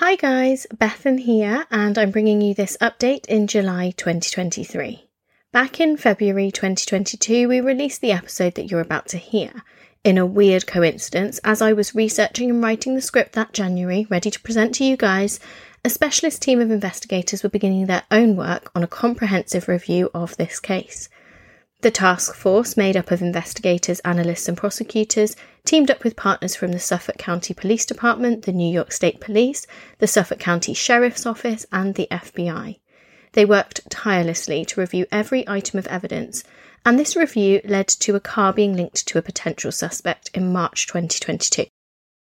Hi guys, Bethan here, and I'm bringing you this update in July 2023. Back in February 2022, we released the episode that you're about to hear. In a weird coincidence, as I was researching and writing the script that January, ready to present to you guys, a specialist team of investigators were beginning their own work on a comprehensive review of this case. The task force, made up of investigators, analysts, and prosecutors, teamed up with partners from the Suffolk County Police Department, the New York State Police, the Suffolk County Sheriff's Office, and the FBI. They worked tirelessly to review every item of evidence, and this review led to a car being linked to a potential suspect in March 2022.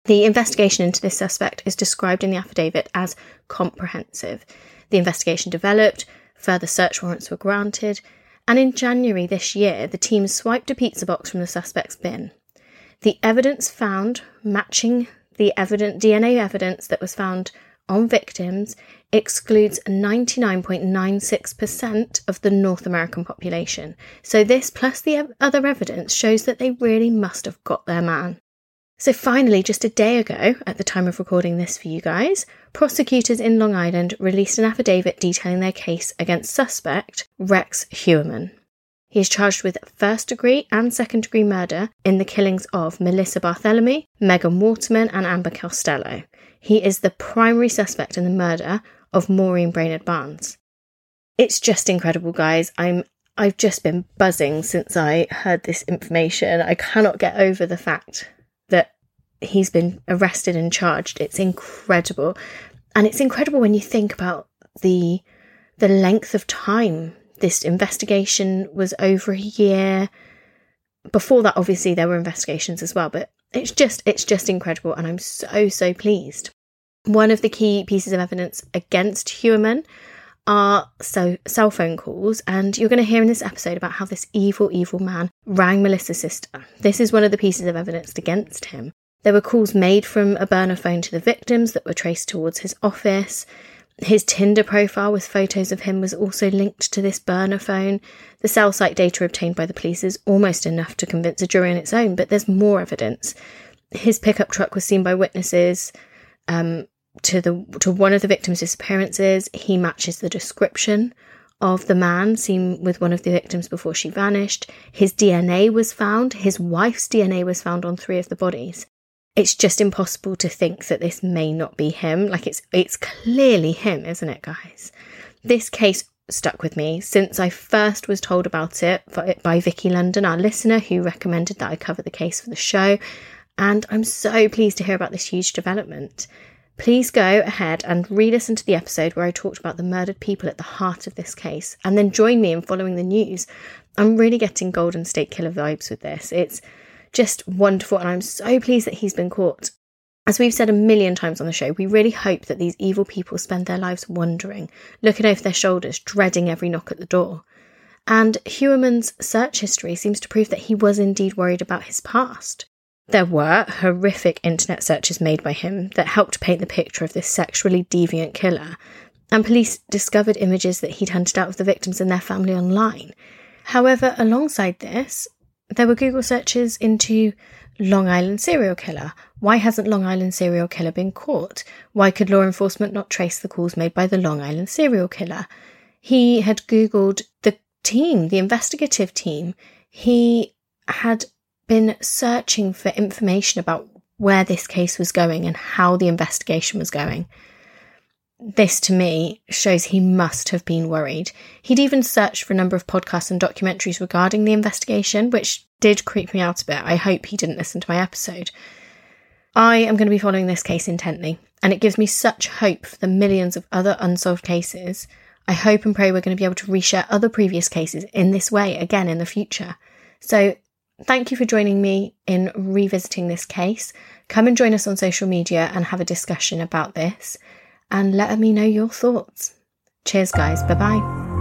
The investigation into this suspect is described in the affidavit as comprehensive. The investigation developed, further search warrants were granted, and in January this year, the team swiped a pizza box from the suspect's bin. The evidence found matching the evident DNA evidence that was found on victims excludes 99.96% of the North American population. So, this plus the other evidence shows that they really must have got their man. So, finally, just a day ago, at the time of recording this for you guys, prosecutors in Long Island released an affidavit detailing their case against suspect Rex Heuermann. He is charged with first degree and second degree murder in the killings of Melissa Barthelemy, Megan Waterman, and Amber Costello. He is the primary suspect in the murder of Maureen Brainard Barnes. It's just incredible, guys. I'm I've just been buzzing since I heard this information. I cannot get over the fact he's been arrested and charged. It's incredible. And it's incredible when you think about the the length of time this investigation was over a year. Before that obviously there were investigations as well, but it's just it's just incredible and I'm so so pleased. One of the key pieces of evidence against Heuermann are so cell phone calls, and you're going to hear in this episode about how this evil, evil man rang Melissa's sister. This is one of the pieces of evidence against him. There were calls made from a burner phone to the victims that were traced towards his office. His Tinder profile with photos of him was also linked to this burner phone. The cell site data obtained by the police is almost enough to convince a jury on its own, but there's more evidence. His pickup truck was seen by witnesses. Um, to the to one of the victims' disappearances. He matches the description of the man seen with one of the victims before she vanished. His DNA was found. His wife's DNA was found on three of the bodies. It's just impossible to think that this may not be him. Like it's it's clearly him, isn't it, guys? This case stuck with me since I first was told about it by Vicky London, our listener, who recommended that I cover the case for the show. And I'm so pleased to hear about this huge development. Please go ahead and re listen to the episode where I talked about the murdered people at the heart of this case, and then join me in following the news. I'm really getting Golden State Killer vibes with this. It's just wonderful, and I'm so pleased that he's been caught. As we've said a million times on the show, we really hope that these evil people spend their lives wondering, looking over their shoulders, dreading every knock at the door. And Heuermann's search history seems to prove that he was indeed worried about his past. There were horrific internet searches made by him that helped paint the picture of this sexually deviant killer, and police discovered images that he'd hunted out of the victims and their family online. However, alongside this, there were Google searches into Long Island serial killer. Why hasn't Long Island serial killer been caught? Why could law enforcement not trace the calls made by the Long Island serial killer? He had Googled the team, the investigative team. He had been searching for information about where this case was going and how the investigation was going. This to me shows he must have been worried. He'd even searched for a number of podcasts and documentaries regarding the investigation, which did creep me out a bit. I hope he didn't listen to my episode. I am going to be following this case intently, and it gives me such hope for the millions of other unsolved cases. I hope and pray we're going to be able to reshare other previous cases in this way again in the future. So Thank you for joining me in revisiting this case. Come and join us on social media and have a discussion about this and let me know your thoughts. Cheers, guys. Bye bye.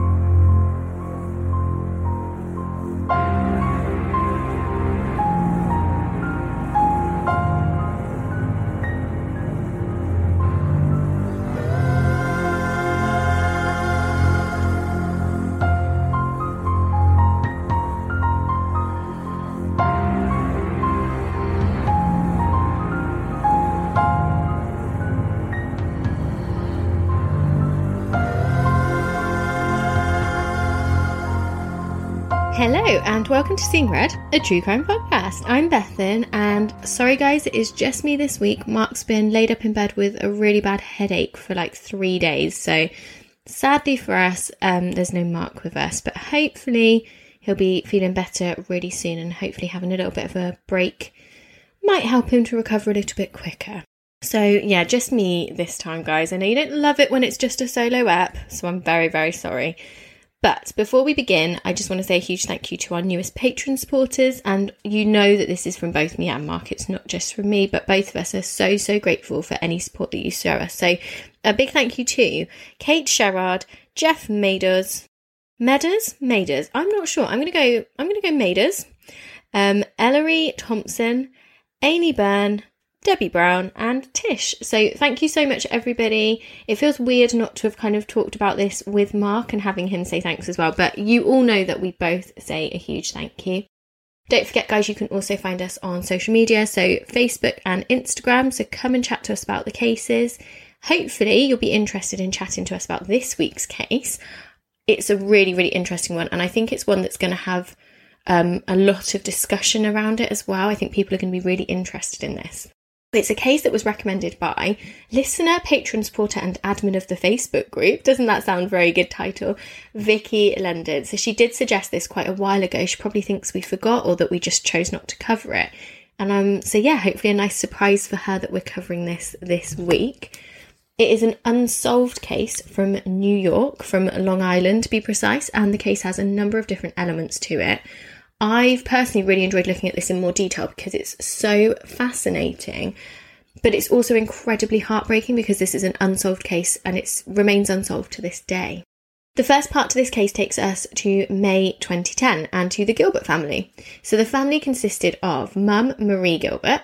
Welcome to Seeing Red, a true crime podcast. I'm Bethan, and sorry guys, it is just me this week. Mark's been laid up in bed with a really bad headache for like three days, so sadly for us, um, there's no Mark with us, but hopefully he'll be feeling better really soon and hopefully having a little bit of a break might help him to recover a little bit quicker. So, yeah, just me this time, guys. I know you don't love it when it's just a solo app, so I'm very, very sorry. But before we begin, I just want to say a huge thank you to our newest patron supporters. And you know that this is from both me and Mark. It's not just from me, but both of us are so, so grateful for any support that you show us. So a big thank you to Kate Sherrard, Jeff Maders, Medders, Maders. I'm not sure. I'm going to go, I'm going to go Maders, um, Ellery Thompson, Amy Byrne, Debbie Brown, and Tish. So thank you so much, everybody. It feels weird not to have kind of talked about this with Mark and having him say thanks as well, but you all know that we both say a huge thank you. Don't forget, guys, you can also find us on social media, so Facebook and Instagram. So come and chat to us about the cases. Hopefully, you'll be interested in chatting to us about this week's case. It's a really, really interesting one, and I think it's one that's going to have um, a lot of discussion around it as well. I think people are going to be really interested in this. It's a case that was recommended by listener, patron supporter, and admin of the Facebook group. Doesn't that sound very good title? Vicky London. So she did suggest this quite a while ago. She probably thinks we forgot or that we just chose not to cover it. And um, so yeah, hopefully a nice surprise for her that we're covering this this week. It is an unsolved case from New York, from Long Island to be precise, and the case has a number of different elements to it. I've personally really enjoyed looking at this in more detail because it's so fascinating, but it's also incredibly heartbreaking because this is an unsolved case and it remains unsolved to this day. The first part to this case takes us to May 2010 and to the Gilbert family. So the family consisted of mum Marie Gilbert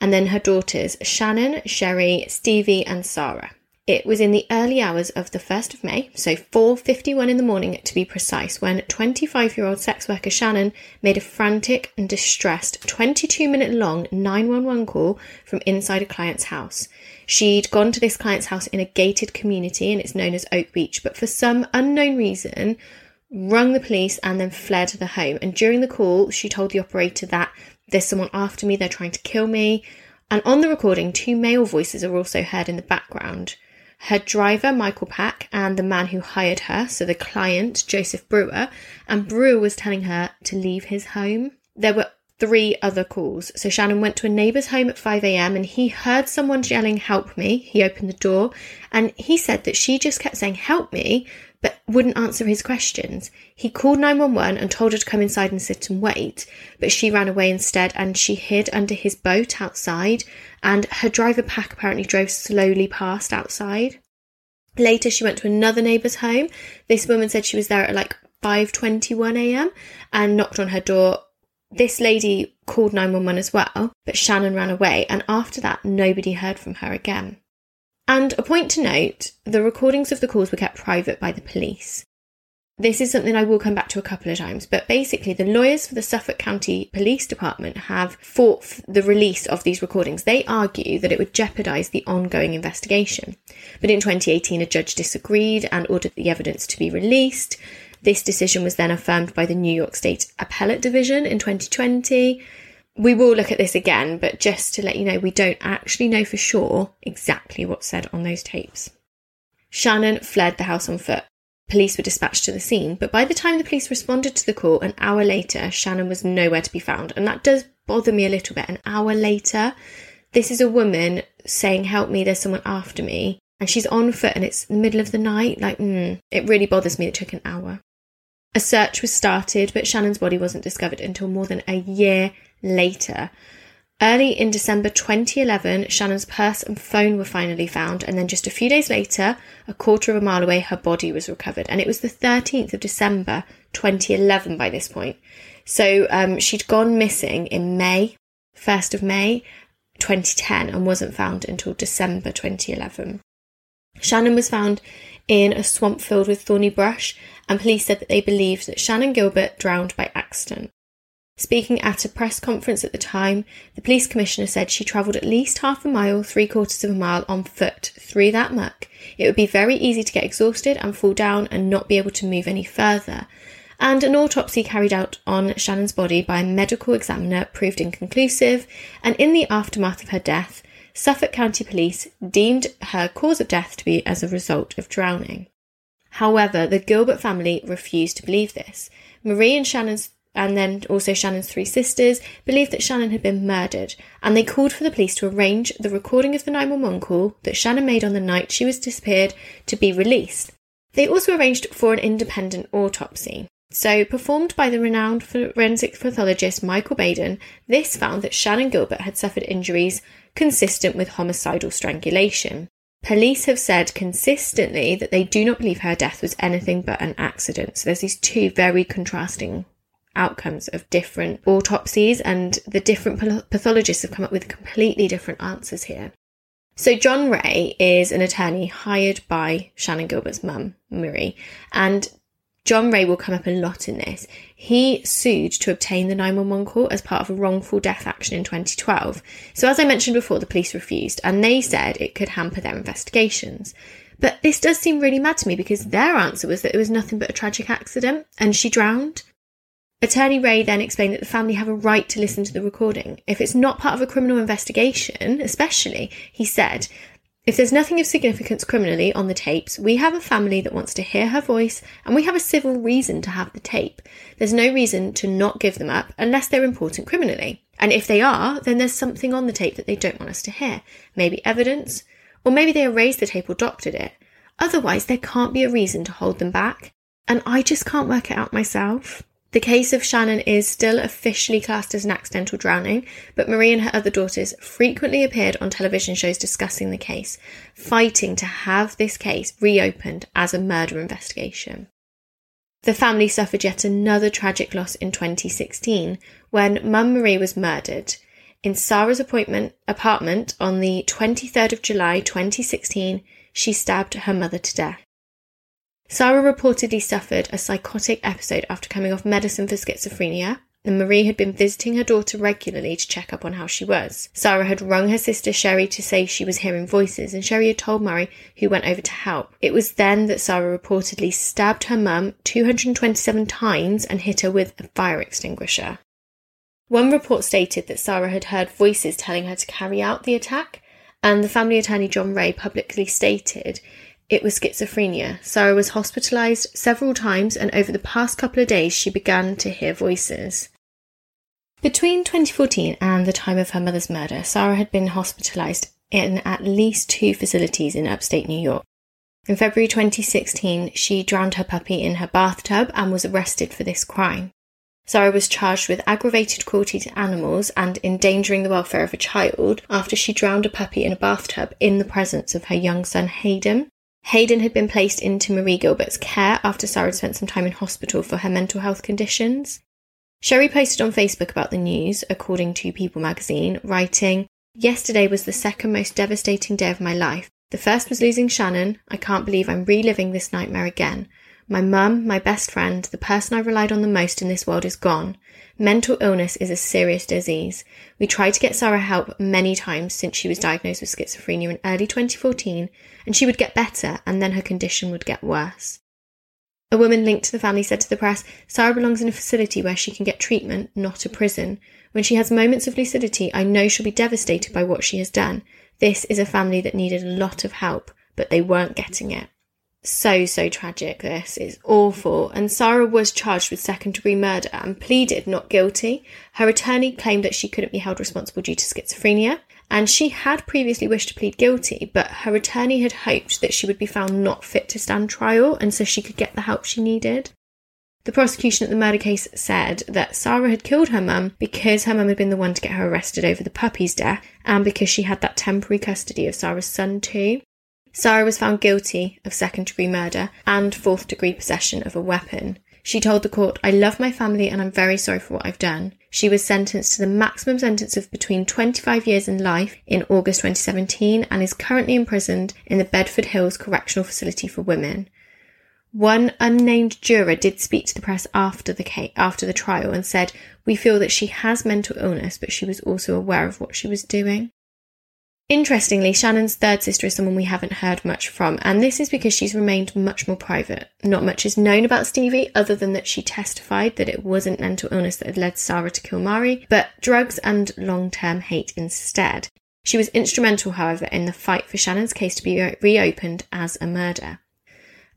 and then her daughters Shannon, Sherry, Stevie, and Sarah. It was in the early hours of the 1st of May, so 4:51 in the morning to be precise, when 25-year-old sex worker Shannon made a frantic and distressed 22-minute long 911 call from inside a client's house. She'd gone to this client's house in a gated community and it's known as Oak Beach, but for some unknown reason rung the police and then fled the home. And during the call, she told the operator that there's someone after me, they're trying to kill me. And on the recording, two male voices are also heard in the background her driver, Michael Pak, and the man who hired her, so the client, Joseph Brewer, and Brewer was telling her to leave his home. There were three other calls. So Shannon went to a neighbour's home at 5am and he heard someone yelling, Help me. He opened the door and he said that she just kept saying, Help me, but wouldn't answer his questions. He called 911 and told her to come inside and sit and wait, but she ran away instead and she hid under his boat outside. And her driver Pak apparently drove slowly past outside. Later, she went to another neighbour's home. This woman said she was there at like 5:21 a.m. and knocked on her door. This lady called 911 as well, but Shannon ran away, and after that, nobody heard from her again. And a point to note the recordings of the calls were kept private by the police. This is something I will come back to a couple of times, but basically, the lawyers for the Suffolk County Police Department have fought the release of these recordings. They argue that it would jeopardise the ongoing investigation. But in 2018, a judge disagreed and ordered the evidence to be released. This decision was then affirmed by the New York State Appellate Division in 2020. We will look at this again, but just to let you know, we don't actually know for sure exactly what's said on those tapes. Shannon fled the house on foot. Police were dispatched to the scene, but by the time the police responded to the call an hour later, Shannon was nowhere to be found. And that does bother me a little bit. An hour later, this is a woman saying, Help me, there's someone after me. And she's on foot and it's the middle of the night. Like, mm, it really bothers me it took an hour. A search was started, but Shannon's body wasn't discovered until more than a year later. Early in December 2011, Shannon's purse and phone were finally found, and then just a few days later, a quarter of a mile away, her body was recovered. And it was the 13th of December 2011 by this point. So um, she'd gone missing in May, 1st of May 2010, and wasn't found until December 2011. Shannon was found in a swamp filled with thorny brush, and police said that they believed that Shannon Gilbert drowned by accident. Speaking at a press conference at the time, the police commissioner said she travelled at least half a mile, three quarters of a mile on foot through that muck. It would be very easy to get exhausted and fall down and not be able to move any further. and an autopsy carried out on Shannon's body by a medical examiner proved inconclusive, and in the aftermath of her death, Suffolk County Police deemed her cause of death to be as a result of drowning. However, the Gilbert family refused to believe this. Marie and Shannon's and then also Shannon's three sisters believed that Shannon had been murdered, and they called for the police to arrange the recording of the 911 call that Shannon made on the night she was disappeared to be released. They also arranged for an independent autopsy. So, performed by the renowned forensic pathologist Michael Baden, this found that Shannon Gilbert had suffered injuries consistent with homicidal strangulation. Police have said consistently that they do not believe her death was anything but an accident. So there's these two very contrasting outcomes of different autopsies, and the different pathologists have come up with completely different answers here. So, John Ray is an attorney hired by Shannon Gilbert's mum, Marie, and John Ray will come up a lot in this. He sued to obtain the 911 call as part of a wrongful death action in 2012. So, as I mentioned before, the police refused and they said it could hamper their investigations. But this does seem really mad to me because their answer was that it was nothing but a tragic accident and she drowned. Attorney Ray then explained that the family have a right to listen to the recording. If it's not part of a criminal investigation, especially, he said, if there's nothing of significance criminally on the tapes, we have a family that wants to hear her voice and we have a civil reason to have the tape. There's no reason to not give them up unless they're important criminally. And if they are, then there's something on the tape that they don't want us to hear. Maybe evidence, or maybe they erased the tape or doctored it. Otherwise, there can't be a reason to hold them back. And I just can't work it out myself. The case of Shannon is still officially classed as an accidental drowning, but Marie and her other daughters frequently appeared on television shows discussing the case, fighting to have this case reopened as a murder investigation. The family suffered yet another tragic loss in 2016 when Mum Marie was murdered. In Sarah's apartment on the 23rd of July 2016, she stabbed her mother to death. Sarah reportedly suffered a psychotic episode after coming off medicine for schizophrenia, and Marie had been visiting her daughter regularly to check up on how she was. Sarah had rung her sister Sherry to say she was hearing voices, and Sherry had told Marie, who went over to help. It was then that Sarah reportedly stabbed her mum 227 times and hit her with a fire extinguisher. One report stated that Sarah had heard voices telling her to carry out the attack, and the family attorney John Ray publicly stated it was schizophrenia. Sarah was hospitalized several times, and over the past couple of days, she began to hear voices. Between 2014 and the time of her mother's murder, Sarah had been hospitalized in at least two facilities in upstate New York. In February 2016, she drowned her puppy in her bathtub and was arrested for this crime. Sarah was charged with aggravated cruelty to animals and endangering the welfare of a child after she drowned a puppy in a bathtub in the presence of her young son Hayden. Hayden had been placed into Marie Gilbert's care after Sarah had spent some time in hospital for her mental health conditions. Sherry posted on Facebook about the news, according to People magazine, writing, Yesterday was the second most devastating day of my life. The first was losing Shannon. I can't believe I'm reliving this nightmare again. My mum, my best friend, the person I relied on the most in this world is gone. Mental illness is a serious disease. We tried to get Sarah help many times since she was diagnosed with schizophrenia in early 2014, and she would get better and then her condition would get worse. A woman linked to the family said to the press, Sarah belongs in a facility where she can get treatment, not a prison. When she has moments of lucidity, I know she'll be devastated by what she has done. This is a family that needed a lot of help, but they weren't getting it so, so tragic. This is awful. And Sarah was charged with second degree murder and pleaded not guilty. Her attorney claimed that she couldn't be held responsible due to schizophrenia. And she had previously wished to plead guilty, but her attorney had hoped that she would be found not fit to stand trial and so she could get the help she needed. The prosecution at the murder case said that Sarah had killed her mum because her mum had been the one to get her arrested over the puppy's death and because she had that temporary custody of Sarah's son too. Sarah was found guilty of second degree murder and fourth degree possession of a weapon. She told the court, I love my family and I'm very sorry for what I've done. She was sentenced to the maximum sentence of between 25 years and life in August 2017 and is currently imprisoned in the Bedford Hills Correctional Facility for Women. One unnamed juror did speak to the press after the case, after the trial and said, "We feel that she has mental illness, but she was also aware of what she was doing." Interestingly, Shannon's third sister is someone we haven't heard much from, and this is because she's remained much more private. Not much is known about Stevie, other than that she testified that it wasn't mental illness that had led Sarah to kill Marie, but drugs and long term hate instead. She was instrumental, however, in the fight for Shannon's case to be re- reopened as a murder.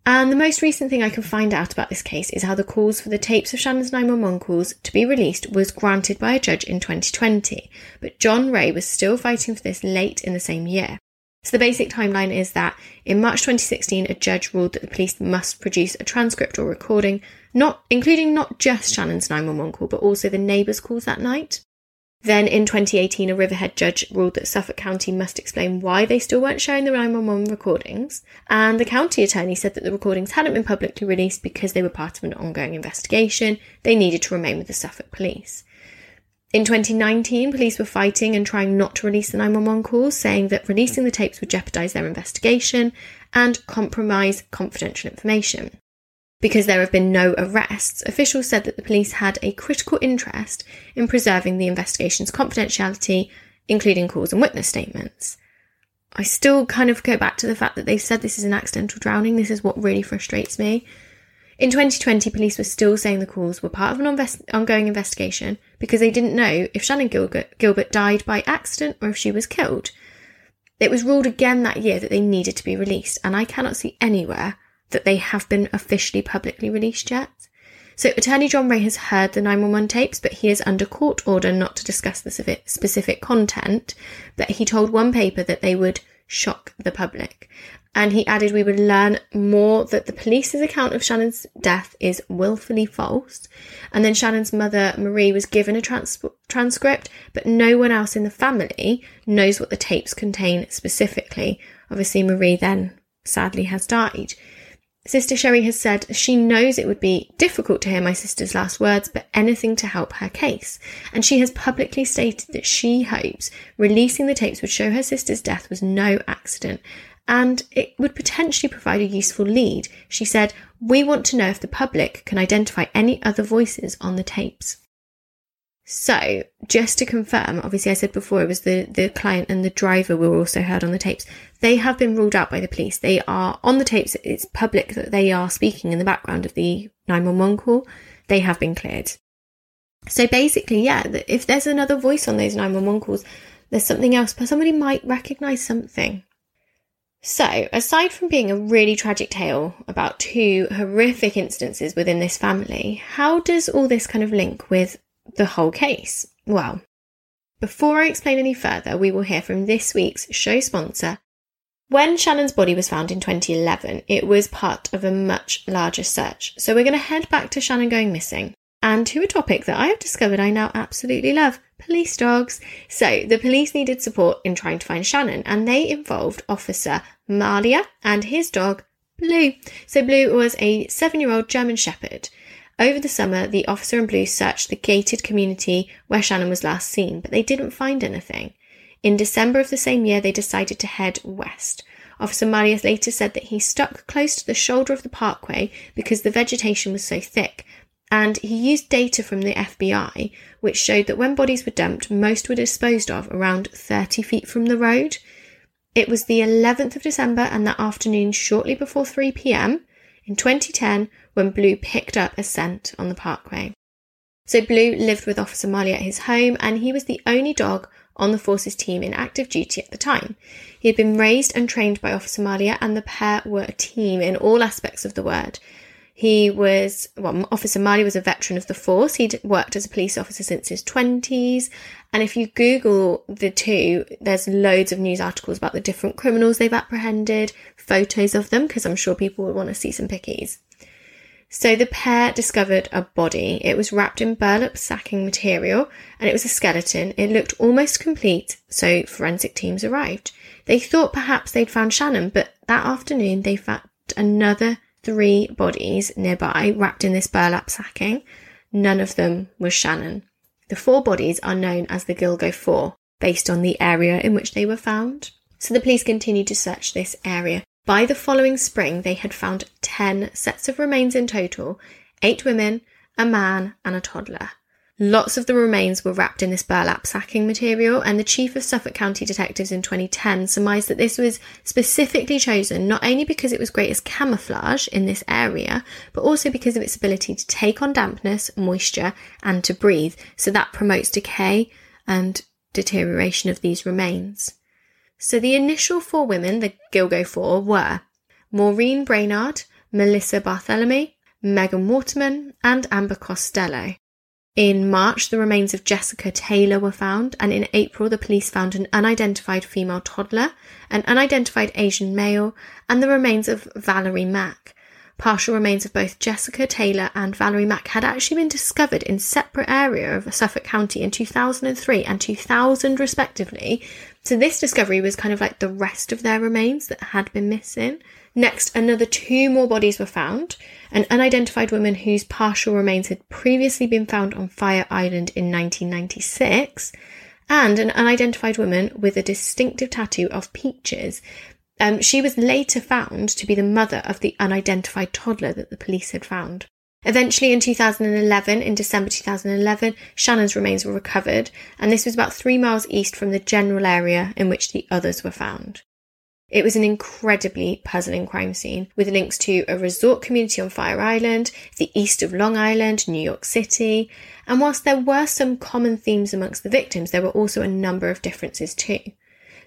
And the most recent thing I can find out about this case is how the calls for the tapes of Shannon's 911 calls to be released was granted by a judge in 2020, but John Ray was still fighting for this late in the same year. So the basic timeline is that in March 2016, a judge ruled that the police must produce a transcript or recording, not including not just Shannon's 911 call, but also the neighbours' calls that night. Then in 2018, a Riverhead judge ruled that Suffolk County must explain why they still weren't showing the 911 recordings. And the county attorney said that the recordings hadn't been publicly released because they were part of an ongoing investigation. They needed to remain with the Suffolk police. In 2019, police were fighting and trying not to release the 911 calls, saying that releasing the tapes would jeopardise their investigation and compromise confidential information. Because there have been no arrests, officials said that the police had a critical interest in preserving the investigation's confidentiality, including calls and witness statements. I still kind of go back to the fact that they've said this is an accidental drowning. This is what really frustrates me. In 2020, police were still saying the calls were part of an invest- ongoing investigation because they didn't know if Shannon Gilbert died by accident or if she was killed. It was ruled again that year that they needed to be released, and I cannot see anywhere that they have been officially publicly released yet. So, Attorney John Ray has heard the 911 tapes, but he is under court order not to discuss the specific content. But he told one paper that they would shock the public. And he added we would learn more that the police's account of Shannon's death is willfully false. And then Shannon's mother, Marie, was given a trans- transcript, but no one else in the family knows what the tapes contain specifically. Obviously, Marie then sadly has died. Sister Sherry has said she knows it would be difficult to hear my sister's last words, but anything to help her case. And she has publicly stated that she hopes releasing the tapes would show her sister's death was no accident and it would potentially provide a useful lead. She said, We want to know if the public can identify any other voices on the tapes. So, just to confirm, obviously I said before it was the, the client and the driver were also heard on the tapes. They have been ruled out by the police. They are on the tapes, it's public that they are speaking in the background of the 911 call. They have been cleared. So basically, yeah, if there's another voice on those 911 calls, there's something else, but somebody might recognize something. So, aside from being a really tragic tale about two horrific instances within this family, how does all this kind of link with the whole case? Well, before I explain any further, we will hear from this week's show sponsor. When Shannon's body was found in 2011, it was part of a much larger search. So we're going to head back to Shannon going missing and to a topic that I have discovered I now absolutely love police dogs. So the police needed support in trying to find Shannon and they involved Officer Mallia and his dog Blue. So Blue was a seven year old German Shepherd. Over the summer, the officer in blue searched the gated community where Shannon was last seen, but they didn't find anything. In December of the same year, they decided to head west. Officer Marius later said that he stuck close to the shoulder of the parkway because the vegetation was so thick, and he used data from the FBI, which showed that when bodies were dumped, most were disposed of around 30 feet from the road. It was the 11th of December and that afternoon, shortly before 3 pm, in 2010 when Blue picked up a scent on the parkway. So Blue lived with Officer Mallia at his home and he was the only dog on the forces team in active duty at the time. He had been raised and trained by Officer Mallia, and the pair were a team in all aspects of the word. He was, well, Officer Mallia was a veteran of the force. He'd worked as a police officer since his 20s. And if you Google the two, there's loads of news articles about the different criminals they've apprehended, photos of them, because I'm sure people would want to see some pickies. So the pair discovered a body. It was wrapped in burlap sacking material and it was a skeleton. It looked almost complete, so forensic teams arrived. They thought perhaps they'd found Shannon, but that afternoon they found another three bodies nearby wrapped in this burlap sacking. None of them was Shannon. The four bodies are known as the Gilgo Four, based on the area in which they were found. So the police continued to search this area. By the following spring, they had found 10 sets of remains in total eight women, a man, and a toddler. Lots of the remains were wrapped in this burlap sacking material, and the chief of Suffolk County detectives in 2010 surmised that this was specifically chosen not only because it was great as camouflage in this area, but also because of its ability to take on dampness, moisture, and to breathe. So that promotes decay and deterioration of these remains. So the initial four women, the Gilgo Four, were Maureen Brainard, Melissa Barthelemy, Megan Waterman, and Amber Costello. In March, the remains of Jessica Taylor were found, and in April, the police found an unidentified female toddler, an unidentified Asian male, and the remains of Valerie Mack. Partial remains of both Jessica Taylor and Valerie Mack had actually been discovered in separate areas of Suffolk County in 2003 and 2000 respectively. So this discovery was kind of like the rest of their remains that had been missing. Next, another two more bodies were found an unidentified woman whose partial remains had previously been found on Fire Island in 1996, and an unidentified woman with a distinctive tattoo of peaches. Um, she was later found to be the mother of the unidentified toddler that the police had found. Eventually, in 2011, in December 2011, Shannon's remains were recovered, and this was about three miles east from the general area in which the others were found. It was an incredibly puzzling crime scene with links to a resort community on Fire Island, the east of Long Island, New York City, and whilst there were some common themes amongst the victims, there were also a number of differences too.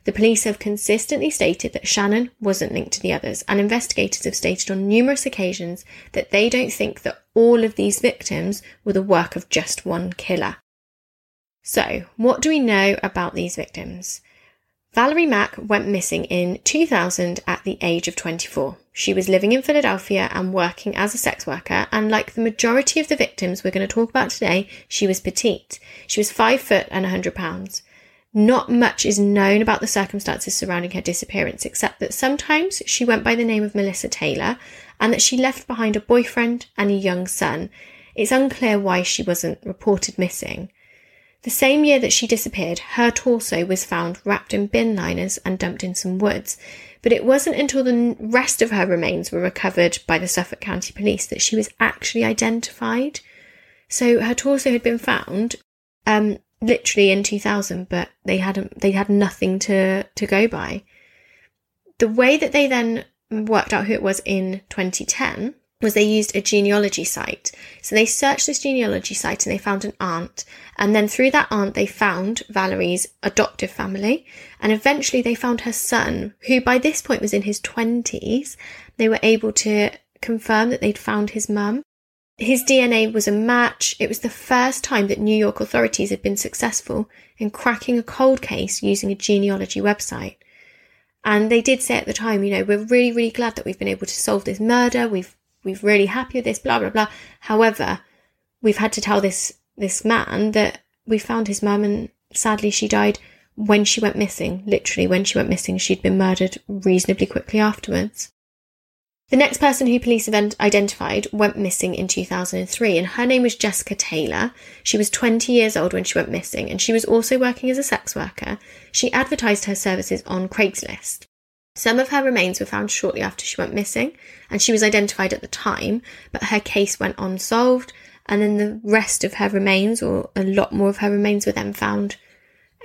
The police have consistently stated that Shannon wasn't linked to the others, and investigators have stated on numerous occasions that they don't think that all of these victims were the work of just one killer. So, what do we know about these victims? Valerie Mack went missing in 2000 at the age of 24. She was living in Philadelphia and working as a sex worker, and like the majority of the victims we're going to talk about today, she was petite. She was 5 foot and 100 pounds. Not much is known about the circumstances surrounding her disappearance, except that sometimes she went by the name of Melissa Taylor and that she left behind a boyfriend and a young son. It's unclear why she wasn't reported missing. The same year that she disappeared, her torso was found wrapped in bin liners and dumped in some woods. But it wasn't until the rest of her remains were recovered by the Suffolk County Police that she was actually identified. So her torso had been found, um, literally in 2000, but they hadn't, they had nothing to, to go by. The way that they then worked out who it was in 2010 was they used a genealogy site. So they searched this genealogy site and they found an aunt. And then through that aunt, they found Valerie's adoptive family. And eventually they found her son, who by this point was in his 20s. They were able to confirm that they'd found his mum. His DNA was a match. It was the first time that New York authorities had been successful in cracking a cold case using a genealogy website. And they did say at the time, you know, we're really, really glad that we've been able to solve this murder. We've we're really happy with this, blah, blah, blah. However, we've had to tell this, this man that we found his mum and sadly she died when she went missing. Literally, when she went missing, she'd been murdered reasonably quickly afterwards. The next person who police identified went missing in 2003, and her name was Jessica Taylor. She was 20 years old when she went missing, and she was also working as a sex worker. She advertised her services on Craigslist. Some of her remains were found shortly after she went missing, and she was identified at the time, but her case went unsolved, and then the rest of her remains, or a lot more of her remains, were then found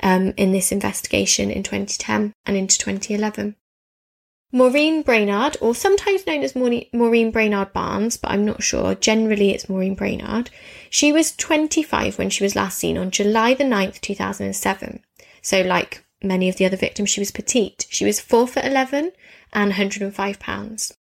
um, in this investigation in 2010 and into 2011. Maureen Brainard, or sometimes known as Maureen Brainard Barnes, but I'm not sure. Generally, it's Maureen Brainard. She was 25 when she was last seen on July the 9th, 2007. So, like many of the other victims, she was petite. She was 4 foot 11 and 105 pounds.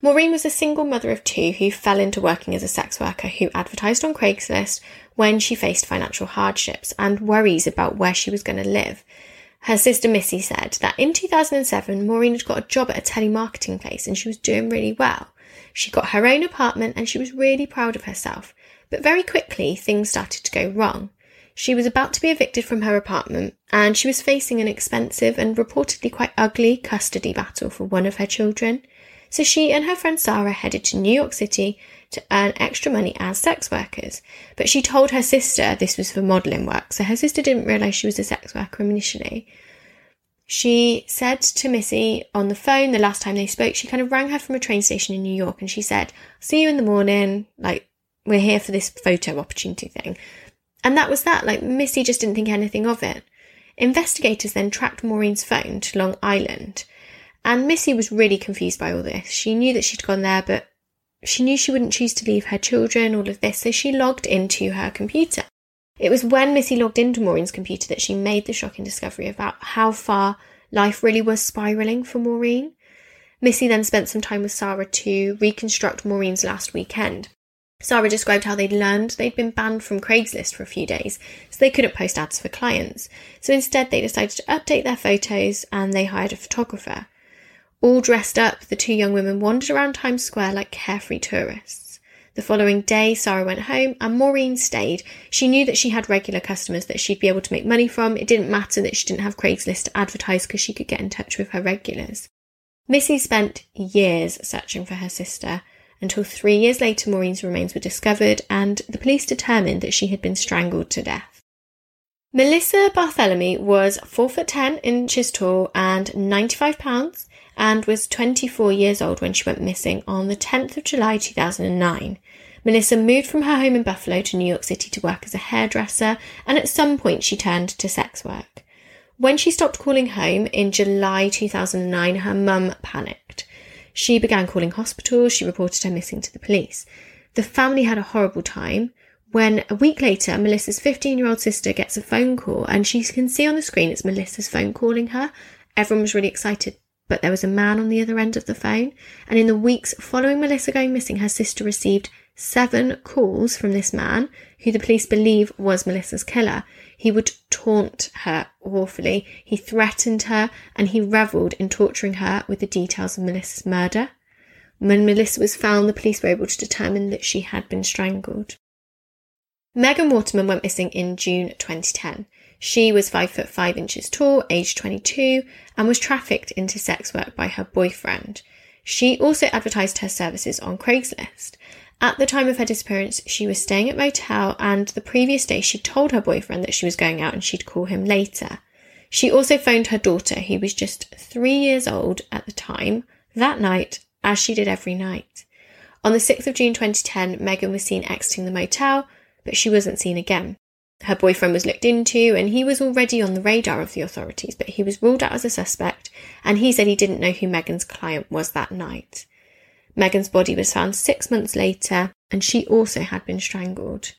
Maureen was a single mother of two who fell into working as a sex worker who advertised on Craigslist when she faced financial hardships and worries about where she was going to live. Her sister Missy said that in 2007, Maureen had got a job at a telemarketing place and she was doing really well. She got her own apartment and she was really proud of herself. But very quickly, things started to go wrong. She was about to be evicted from her apartment, and she was facing an expensive and reportedly quite ugly custody battle for one of her children. So she and her friend Sarah headed to New York City to earn extra money as sex workers. But she told her sister this was for modelling work, so her sister didn't realise she was a sex worker initially. She said to Missy on the phone the last time they spoke, she kind of rang her from a train station in New York and she said, See you in the morning. Like, we're here for this photo opportunity thing. And that was that. Like, Missy just didn't think anything of it. Investigators then tracked Maureen's phone to Long Island. And Missy was really confused by all this. She knew that she'd gone there, but she knew she wouldn't choose to leave her children, all of this, so she logged into her computer. It was when Missy logged into Maureen's computer that she made the shocking discovery about how far life really was spiraling for Maureen. Missy then spent some time with Sarah to reconstruct Maureen's last weekend. Sarah described how they'd learned they'd been banned from Craigslist for a few days, so they couldn't post ads for clients. So instead, they decided to update their photos and they hired a photographer. All dressed up, the two young women wandered around Times Square like carefree tourists. The following day, Sarah went home and Maureen stayed. She knew that she had regular customers that she'd be able to make money from. It didn't matter that she didn't have Craigslist to advertise because she could get in touch with her regulars. Missy spent years searching for her sister until three years later Maureen's remains were discovered and the police determined that she had been strangled to death. Melissa Barthelemy was 4 foot 10 inches tall and 95 pounds and was 24 years old when she went missing on the 10th of July 2009. Melissa moved from her home in Buffalo to New York City to work as a hairdresser and at some point she turned to sex work. When she stopped calling home in July 2009, her mum panicked. She began calling hospitals, she reported her missing to the police. The family had a horrible time when a week later, Melissa's 15 year old sister gets a phone call and she can see on the screen it's Melissa's phone calling her. Everyone was really excited, but there was a man on the other end of the phone. And in the weeks following Melissa going missing, her sister received seven calls from this man, who the police believe was Melissa's killer. He would taunt her awfully, he threatened her, and he revelled in torturing her with the details of Melissa's murder. When Melissa was found, the police were able to determine that she had been strangled. Megan Waterman went missing in June 2010. She was 5 foot 5 inches tall, aged 22, and was trafficked into sex work by her boyfriend. She also advertised her services on Craigslist. At the time of her disappearance, she was staying at motel, and the previous day she told her boyfriend that she was going out and she'd call him later. She also phoned her daughter, who was just three years old at the time, that night, as she did every night. On the 6th of June 2010, Megan was seen exiting the motel, but she wasn't seen again. Her boyfriend was looked into and he was already on the radar of the authorities, but he was ruled out as a suspect and he said he didn't know who Megan's client was that night. Megan's body was found six months later, and she also had been strangled.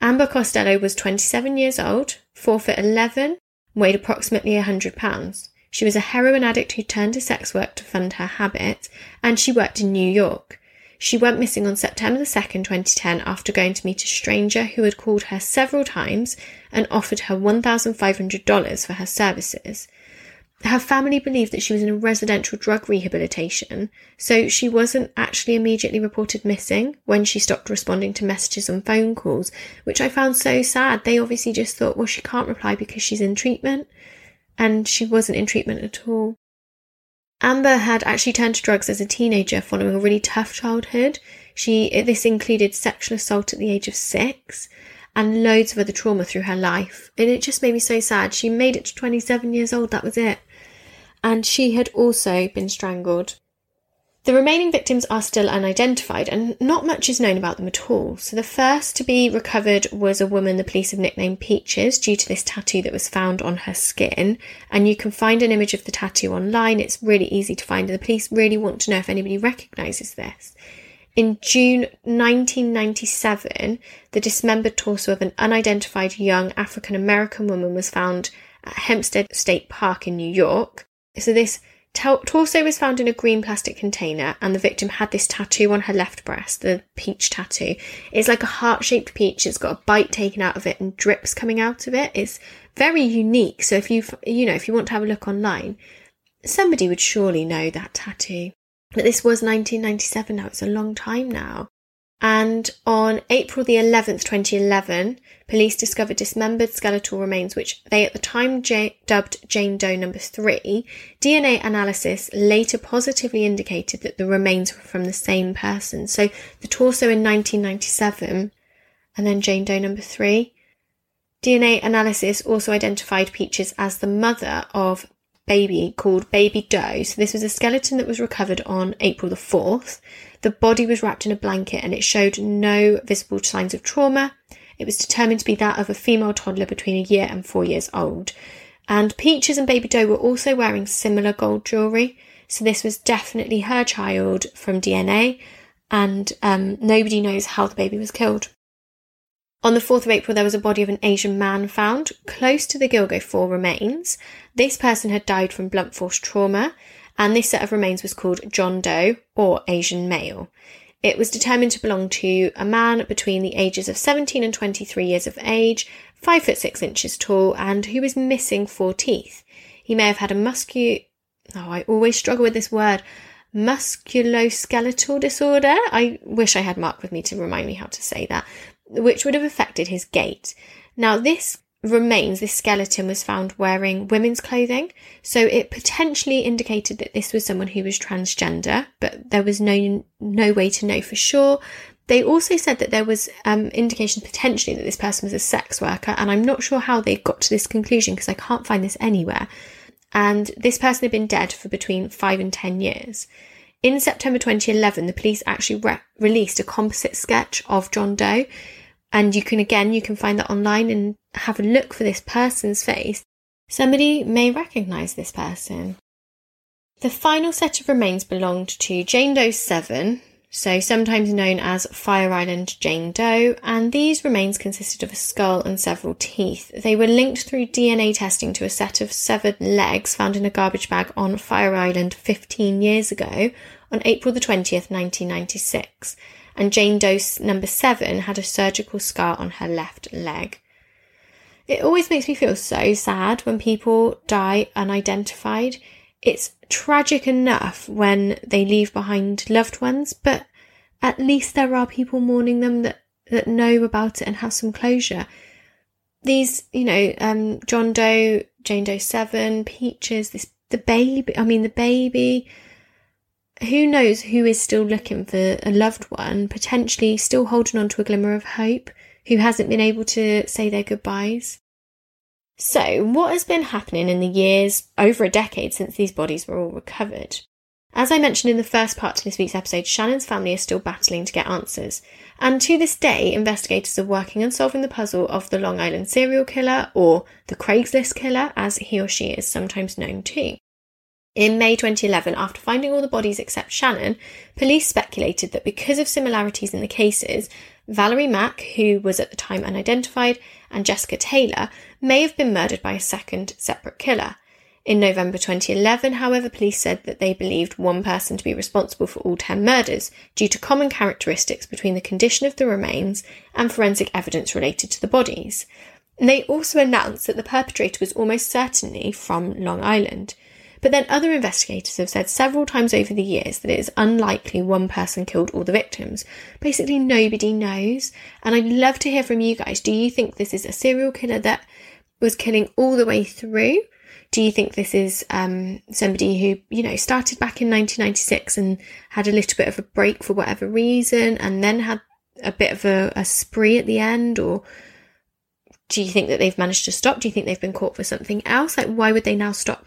Amber Costello was 27 years old, 4 foot 11, weighed approximately 100 pounds. She was a heroin addict who turned to sex work to fund her habit, and she worked in New York. She went missing on September 2nd, 2010, after going to meet a stranger who had called her several times and offered her $1,500 for her services. Her family believed that she was in a residential drug rehabilitation, so she wasn't actually immediately reported missing when she stopped responding to messages and phone calls, which I found so sad. They obviously just thought, well, she can't reply because she's in treatment, and she wasn't in treatment at all. Amber had actually turned to drugs as a teenager following a really tough childhood. She this included sexual assault at the age of 6 and loads of other trauma through her life. And it just made me so sad. She made it to 27 years old, that was it and she had also been strangled. The remaining victims are still unidentified, and not much is known about them at all. So, the first to be recovered was a woman the police have nicknamed Peaches due to this tattoo that was found on her skin. And you can find an image of the tattoo online, it's really easy to find, the police really want to know if anybody recognises this. In June 1997, the dismembered torso of an unidentified young African American woman was found at Hempstead State Park in New York. So this torso was found in a green plastic container, and the victim had this tattoo on her left breast, the peach tattoo. It's like a heart shaped peach. It's got a bite taken out of it and drips coming out of it. It's very unique. So if you you know if you want to have a look online, somebody would surely know that tattoo. But this was 1997 now. It's a long time now. And on April the 11th, 2011, police discovered dismembered skeletal remains, which they at the time J- dubbed Jane Doe number three. DNA analysis later positively indicated that the remains were from the same person. So the torso in 1997 and then Jane Doe number three. DNA analysis also identified Peaches as the mother of baby called Baby Doe. So this was a skeleton that was recovered on April the 4th. The body was wrapped in a blanket and it showed no visible signs of trauma. It was determined to be that of a female toddler between a year and four years old. And Peaches and Baby Doe were also wearing similar gold jewellery. So this was definitely her child from DNA, and um, nobody knows how the baby was killed. On the 4th of April, there was a body of an Asian man found close to the Gilgo 4 remains. This person had died from blunt force trauma, and this set of remains was called John Doe or Asian male. It was determined to belong to a man between the ages of 17 and 23 years of age, 5 foot 6 inches tall, and who was missing four teeth. He may have had a muscu. Oh, I always struggle with this word. Musculoskeletal disorder. I wish I had Mark with me to remind me how to say that which would have affected his gait. Now, this remains, this skeleton was found wearing women's clothing, so it potentially indicated that this was someone who was transgender, but there was no no way to know for sure. They also said that there was um, indication potentially that this person was a sex worker, and I'm not sure how they got to this conclusion because I can't find this anywhere. And this person had been dead for between five and ten years. In September 2011, the police actually re- released a composite sketch of John Doe and you can, again, you can find that online and have a look for this person's face. Somebody may recognize this person. The final set of remains belonged to Jane Doe 7, so sometimes known as Fire Island Jane Doe, and these remains consisted of a skull and several teeth. They were linked through DNA testing to a set of severed legs found in a garbage bag on Fire Island 15 years ago on April the 20th, 1996 and Jane Doe number seven had a surgical scar on her left leg. It always makes me feel so sad when people die unidentified. It's tragic enough when they leave behind loved ones, but at least there are people mourning them that, that know about it and have some closure. These, you know, um, John Doe, Jane Doe 7, Peaches, this, the baby, I mean, the baby, who knows who is still looking for a loved one, potentially still holding on to a glimmer of hope, who hasn't been able to say their goodbyes. So, what has been happening in the years over a decade since these bodies were all recovered? As I mentioned in the first part of this week's episode, Shannon's family is still battling to get answers. And to this day, investigators are working on solving the puzzle of the Long Island serial killer, or the Craigslist killer, as he or she is sometimes known too. In May 2011, after finding all the bodies except Shannon, police speculated that because of similarities in the cases, Valerie Mack, who was at the time unidentified, and Jessica Taylor may have been murdered by a second separate killer. In November 2011, however, police said that they believed one person to be responsible for all 10 murders due to common characteristics between the condition of the remains and forensic evidence related to the bodies. And they also announced that the perpetrator was almost certainly from Long Island. But then other investigators have said several times over the years that it is unlikely one person killed all the victims. Basically, nobody knows. And I'd love to hear from you guys. Do you think this is a serial killer that was killing all the way through? Do you think this is um, somebody who, you know, started back in 1996 and had a little bit of a break for whatever reason and then had a bit of a, a spree at the end? Or do you think that they've managed to stop? Do you think they've been caught for something else? Like, why would they now stop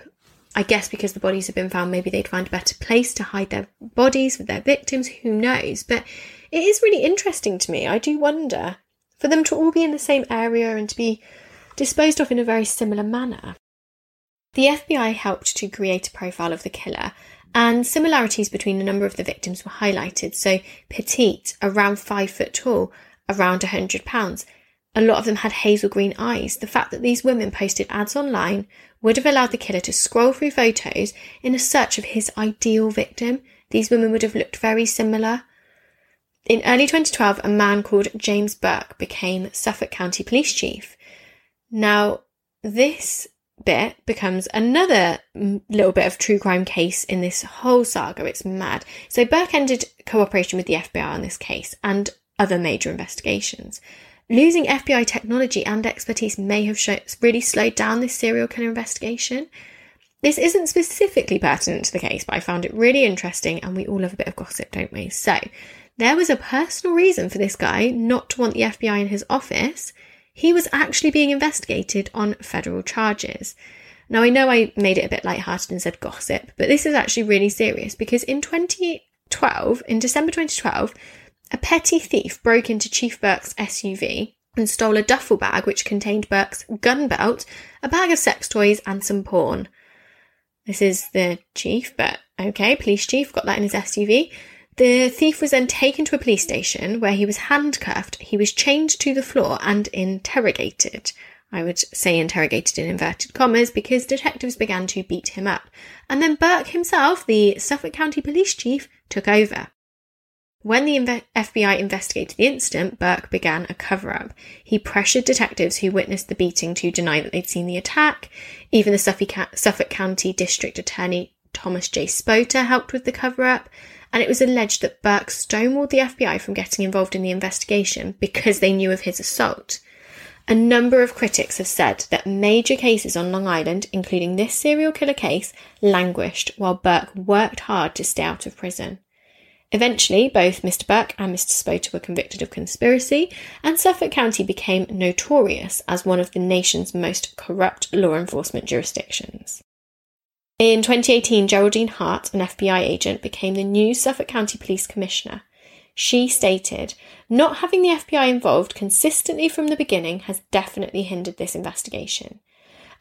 I guess because the bodies have been found, maybe they'd find a better place to hide their bodies with their victims, who knows? But it is really interesting to me. I do wonder for them to all be in the same area and to be disposed of in a very similar manner. The FBI helped to create a profile of the killer, and similarities between a number of the victims were highlighted. So, petite, around five foot tall, around 100 pounds, a lot of them had hazel green eyes. The fact that these women posted ads online would have allowed the killer to scroll through photos in a search of his ideal victim. These women would have looked very similar. In early 2012, a man called James Burke became Suffolk County Police Chief. Now, this bit becomes another little bit of true crime case in this whole saga. It's mad. So Burke ended cooperation with the FBI on this case and other major investigations. Losing FBI technology and expertise may have really slowed down this serial killer investigation. This isn't specifically pertinent to the case, but I found it really interesting, and we all love a bit of gossip, don't we? So, there was a personal reason for this guy not to want the FBI in his office. He was actually being investigated on federal charges. Now, I know I made it a bit light-hearted and said gossip, but this is actually really serious because in 2012, in December 2012, a petty thief broke into Chief Burke's SUV and stole a duffel bag which contained Burke's gun belt, a bag of sex toys, and some porn. This is the chief, but okay, police chief got that in his SUV. The thief was then taken to a police station where he was handcuffed, he was chained to the floor and interrogated. I would say interrogated in inverted commas because detectives began to beat him up. And then Burke himself, the Suffolk County Police Chief, took over. When the FBI investigated the incident, Burke began a cover up. He pressured detectives who witnessed the beating to deny that they'd seen the attack. Even the Suffolk County District Attorney Thomas J. Spota helped with the cover up. And it was alleged that Burke stonewalled the FBI from getting involved in the investigation because they knew of his assault. A number of critics have said that major cases on Long Island, including this serial killer case, languished while Burke worked hard to stay out of prison. Eventually, both Mr. Burke and Mr. Spota were convicted of conspiracy, and Suffolk County became notorious as one of the nation's most corrupt law enforcement jurisdictions. In 2018, Geraldine Hart, an FBI agent, became the new Suffolk County Police Commissioner. She stated, Not having the FBI involved consistently from the beginning has definitely hindered this investigation.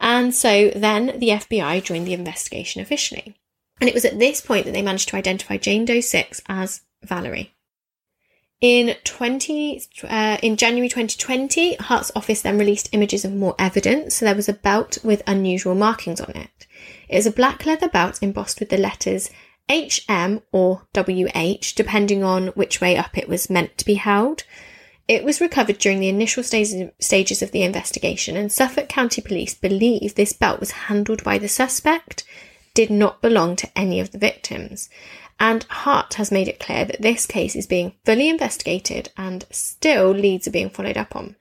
And so then the FBI joined the investigation officially. And it was at this point that they managed to identify Jane Doe 6 as Valerie. In 20, uh, in January 2020, Hart's office then released images of more evidence. So there was a belt with unusual markings on it. It was a black leather belt embossed with the letters HM or WH, depending on which way up it was meant to be held. It was recovered during the initial stages of the investigation, and Suffolk County Police believe this belt was handled by the suspect did not belong to any of the victims. And Hart has made it clear that this case is being fully investigated and still leads are being followed up on.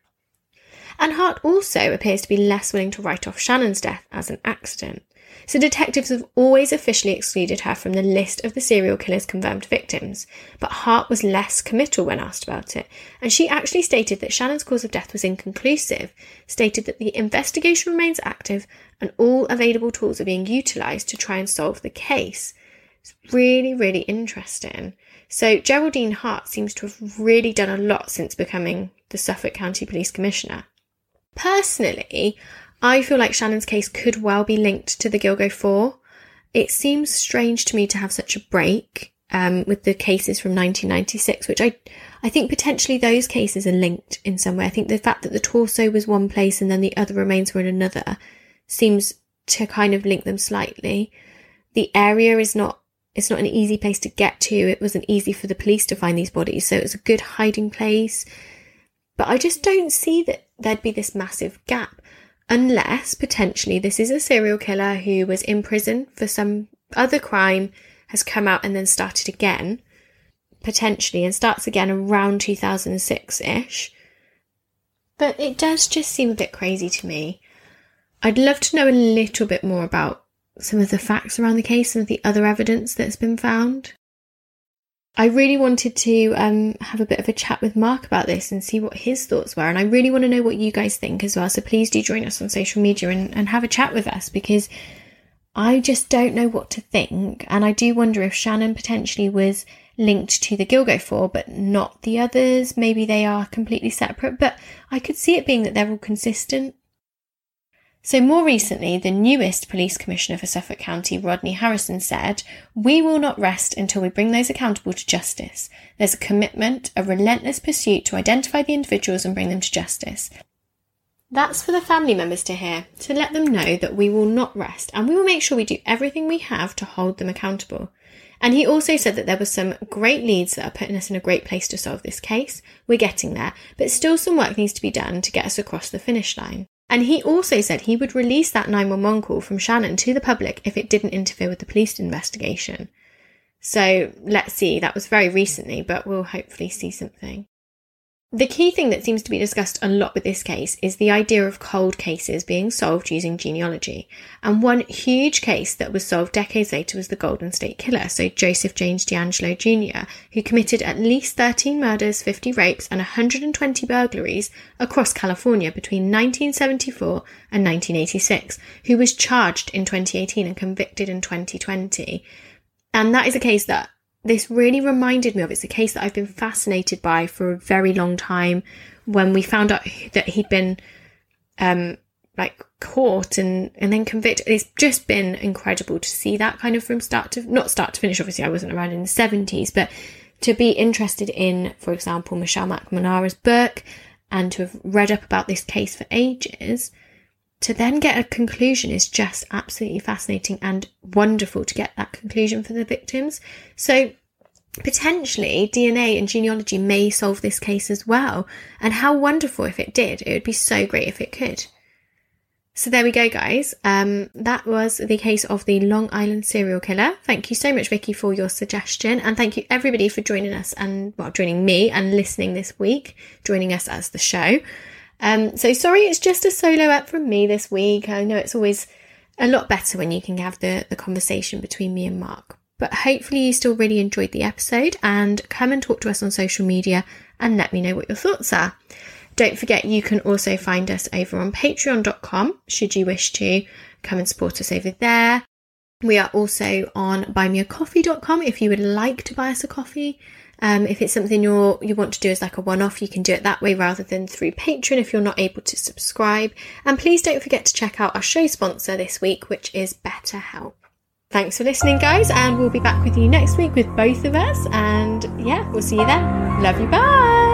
And Hart also appears to be less willing to write off Shannon's death as an accident. So detectives have always officially excluded her from the list of the serial killer's confirmed victims, but Hart was less committal when asked about it, and she actually stated that Shannon's cause of death was inconclusive, stated that the investigation remains active and all available tools are being utilised to try and solve the case. It's really, really interesting. So Geraldine Hart seems to have really done a lot since becoming the Suffolk County Police Commissioner. Personally, I feel like Shannon's case could well be linked to the Gilgo 4. It seems strange to me to have such a break um, with the cases from 1996, which I, I think potentially those cases are linked in some way. I think the fact that the torso was one place and then the other remains were in another seems to kind of link them slightly. The area is not it's not an easy place to get to. It wasn't easy for the police to find these bodies, so it was a good hiding place. But I just don't see that there'd be this massive gap unless potentially this is a serial killer who was in prison for some other crime, has come out and then started again, potentially, and starts again around 2006 ish. But it does just seem a bit crazy to me. I'd love to know a little bit more about some of the facts around the case, some of the other evidence that's been found. I really wanted to um, have a bit of a chat with Mark about this and see what his thoughts were. And I really want to know what you guys think as well. So please do join us on social media and, and have a chat with us because I just don't know what to think. And I do wonder if Shannon potentially was linked to the Gilgo 4, but not the others. Maybe they are completely separate, but I could see it being that they're all consistent. So, more recently, the newest police commissioner for Suffolk County, Rodney Harrison, said, We will not rest until we bring those accountable to justice. There's a commitment, a relentless pursuit to identify the individuals and bring them to justice. That's for the family members to hear, to let them know that we will not rest and we will make sure we do everything we have to hold them accountable. And he also said that there were some great leads that are putting us in a great place to solve this case. We're getting there, but still some work needs to be done to get us across the finish line. And he also said he would release that 911 call from Shannon to the public if it didn't interfere with the police investigation. So let's see, that was very recently, but we'll hopefully see something. The key thing that seems to be discussed a lot with this case is the idea of cold cases being solved using genealogy. And one huge case that was solved decades later was the Golden State Killer, so Joseph James DeAngelo Jr., who committed at least 13 murders, 50 rapes, and 120 burglaries across California between 1974 and 1986, who was charged in 2018 and convicted in 2020. And that is a case that this really reminded me of. It's a case that I've been fascinated by for a very long time. when we found out that he'd been um, like caught and and then convicted. It's just been incredible to see that kind of from start to not start to finish. Obviously, I wasn't around in the seventies, but to be interested in, for example, Michelle McNamara's book and to have read up about this case for ages, to then get a conclusion is just absolutely fascinating and wonderful to get that conclusion for the victims. So potentially DNA and genealogy may solve this case as well. And how wonderful if it did. It would be so great if it could. So there we go, guys. Um, that was the case of the Long Island serial killer. Thank you so much, Vicky, for your suggestion, and thank you everybody for joining us and well, joining me and listening this week, joining us as the show. Um, so sorry, it's just a solo app from me this week. I know it's always a lot better when you can have the the conversation between me and Mark. But hopefully, you still really enjoyed the episode and come and talk to us on social media and let me know what your thoughts are. Don't forget, you can also find us over on patreon.com should you wish to come and support us over there. We are also on buymeacoffee.com if you would like to buy us a coffee. Um, if it's something you you want to do as like a one-off, you can do it that way rather than through Patreon if you're not able to subscribe. And please don't forget to check out our show sponsor this week, which is BetterHelp. Thanks for listening, guys, and we'll be back with you next week with both of us. And yeah, we'll see you then. Love you. Bye.